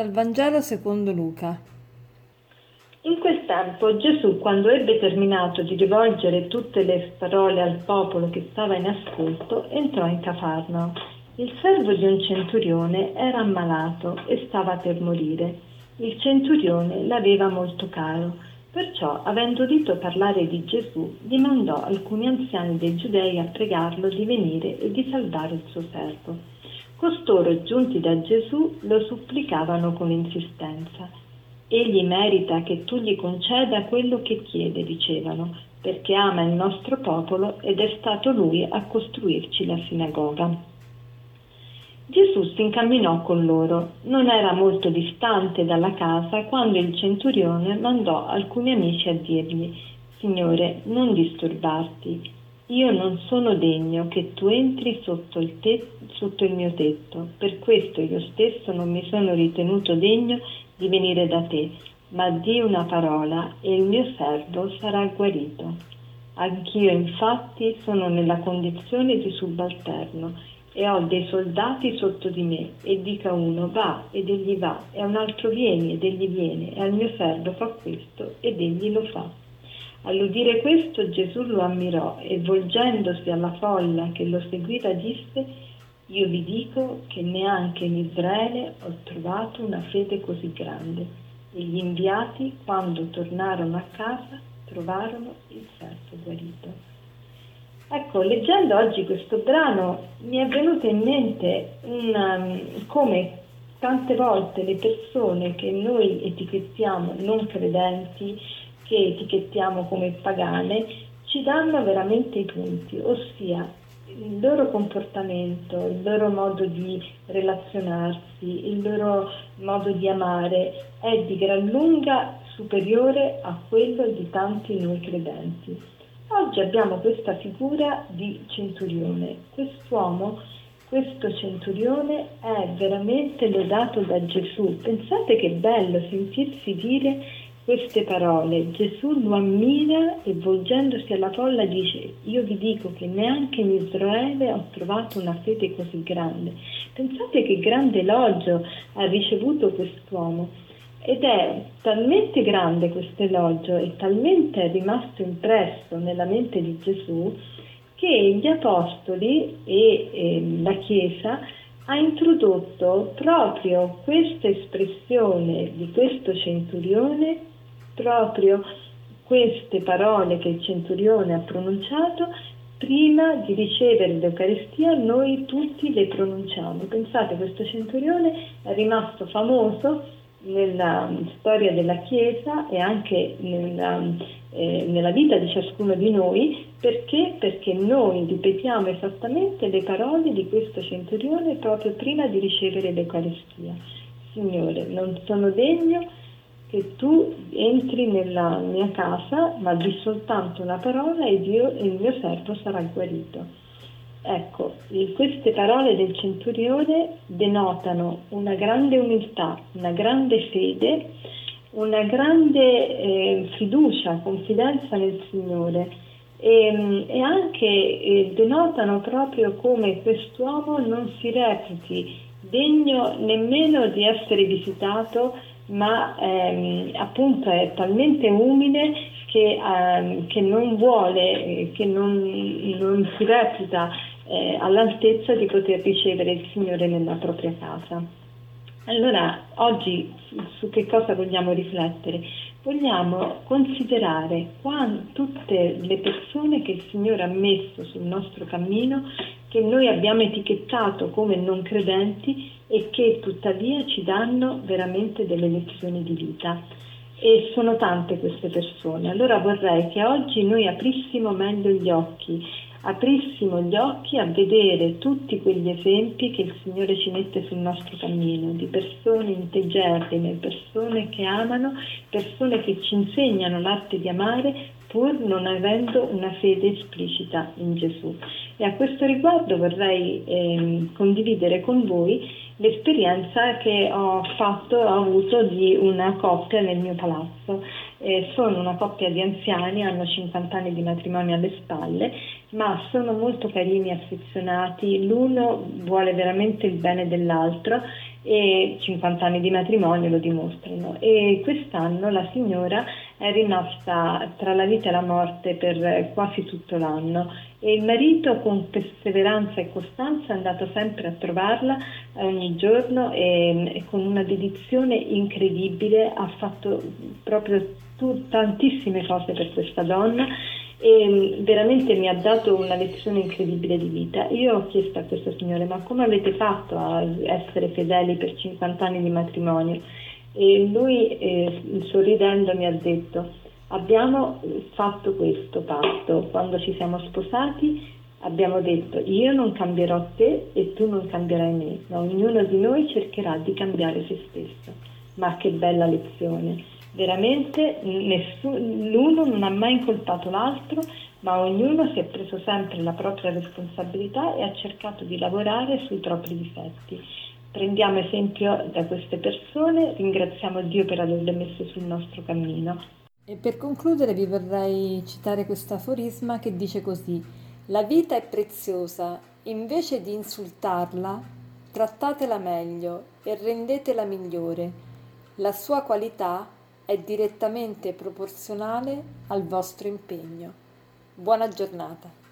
Dal Vangelo secondo Luca. In quel tempo Gesù, quando ebbe terminato di rivolgere tutte le parole al popolo che stava in ascolto, entrò in Cafarno. Il servo di un centurione era ammalato e stava per morire. Il centurione l'aveva molto caro, perciò, avendo udito parlare di Gesù, gli mandò alcuni anziani dei giudei a pregarlo di venire e di salvare il suo servo. Costoro, giunti da Gesù, lo supplicavano con insistenza. Egli merita che tu gli conceda quello che chiede, dicevano, perché ama il nostro popolo ed è stato lui a costruirci la sinagoga. Gesù si incamminò con loro. Non era molto distante dalla casa quando il centurione mandò alcuni amici a dirgli Signore, non disturbarti, io non sono degno che tu entri sotto il, te- sotto il mio tetto, per questo io stesso non mi sono ritenuto degno di venire da te, ma di una parola e il mio servo sarà guarito. Anch'io infatti sono nella condizione di subalterno e ho dei soldati sotto di me e dica uno va ed egli va e un altro vieni ed egli viene e al mio servo fa questo ed egli lo fa. All'udire questo Gesù lo ammirò e volgendosi alla folla che lo seguiva disse io vi dico che neanche in Israele ho trovato una fede così grande. E gli inviati, quando tornarono a casa, trovarono il servo guarito. Ecco, leggendo oggi questo brano mi è venuto in mente una, um, come tante volte le persone che noi etichettiamo non credenti, che etichettiamo come pagane ci danno veramente i punti, ossia il loro comportamento, il loro modo di relazionarsi, il loro modo di amare è di gran lunga superiore a quello di tanti noi credenti. Oggi abbiamo questa figura di centurione. Quest'uomo, questo centurione è veramente lodato da Gesù. Pensate che bello sentirsi dire queste parole Gesù lo ammira e volgendosi alla folla dice io vi dico che neanche in Israele ho trovato una fede così grande. Pensate che grande elogio ha ricevuto quest'uomo ed è talmente grande questo elogio e talmente è rimasto impresso nella mente di Gesù che gli apostoli e, e la Chiesa ha introdotto proprio questa espressione di questo centurione proprio queste parole che il centurione ha pronunciato prima di ricevere l'Eucaristia noi tutti le pronunciamo. Pensate, questo centurione è rimasto famoso nella storia della Chiesa e anche nella, eh, nella vita di ciascuno di noi perché? Perché noi ripetiamo esattamente le parole di questo centurione proprio prima di ricevere l'Eucaristia. Signore, non sono degno che tu entri nella mia casa, ma di soltanto una parola ed io e il mio servo sarà guarito. Ecco, queste parole del centurione denotano una grande umiltà, una grande fede, una grande eh, fiducia, confidenza nel Signore e, e anche eh, denotano proprio come quest'uomo non si reputi degno nemmeno di essere visitato ma ehm, appunto è talmente umile che, ehm, che non vuole, che non, non si reputa eh, all'altezza di poter ricevere il Signore nella propria casa. Allora, oggi su che cosa vogliamo riflettere? Vogliamo considerare tutte le persone che il Signore ha messo sul nostro cammino, che noi abbiamo etichettato come non credenti e che tuttavia ci danno veramente delle lezioni di vita. E sono tante queste persone. Allora vorrei che oggi noi aprissimo meglio gli occhi, aprissimo gli occhi a vedere tutti quegli esempi che il Signore ci mette sul nostro cammino, di persone integerrime, persone che amano, persone che ci insegnano l'arte di amare pur non avendo una fede esplicita in Gesù. E a questo riguardo vorrei eh, condividere con voi l'esperienza che ho fatto, ho avuto di una coppia nel mio palazzo. Eh, sono una coppia di anziani, hanno 50 anni di matrimonio alle spalle, ma sono molto carini affezionati. L'uno vuole veramente il bene dell'altro e 50 anni di matrimonio lo dimostrano. E quest'anno la signora è rimasta tra la vita e la morte per quasi tutto l'anno e il marito con perseveranza e costanza è andato sempre a trovarla ogni giorno e, e con una dedizione incredibile ha fatto proprio tu, tantissime cose per questa donna e veramente mi ha dato una lezione incredibile di vita. Io ho chiesto a questo signore ma come avete fatto a essere fedeli per 50 anni di matrimonio? E lui eh, sorridendo mi ha detto abbiamo fatto questo patto, quando ci siamo sposati abbiamo detto io non cambierò te e tu non cambierai me, ma ognuno di noi cercherà di cambiare se stesso. Ma che bella lezione! Veramente nessun, l'uno non ha mai incolpato l'altro, ma ognuno si è preso sempre la propria responsabilità e ha cercato di lavorare sui propri difetti. Prendiamo esempio da queste persone, ringraziamo Dio per averle messe sul nostro cammino. E per concludere vi vorrei citare questo aforisma che dice così: La vita è preziosa, invece di insultarla, trattatela meglio e rendetela migliore. La sua qualità è direttamente proporzionale al vostro impegno. Buona giornata.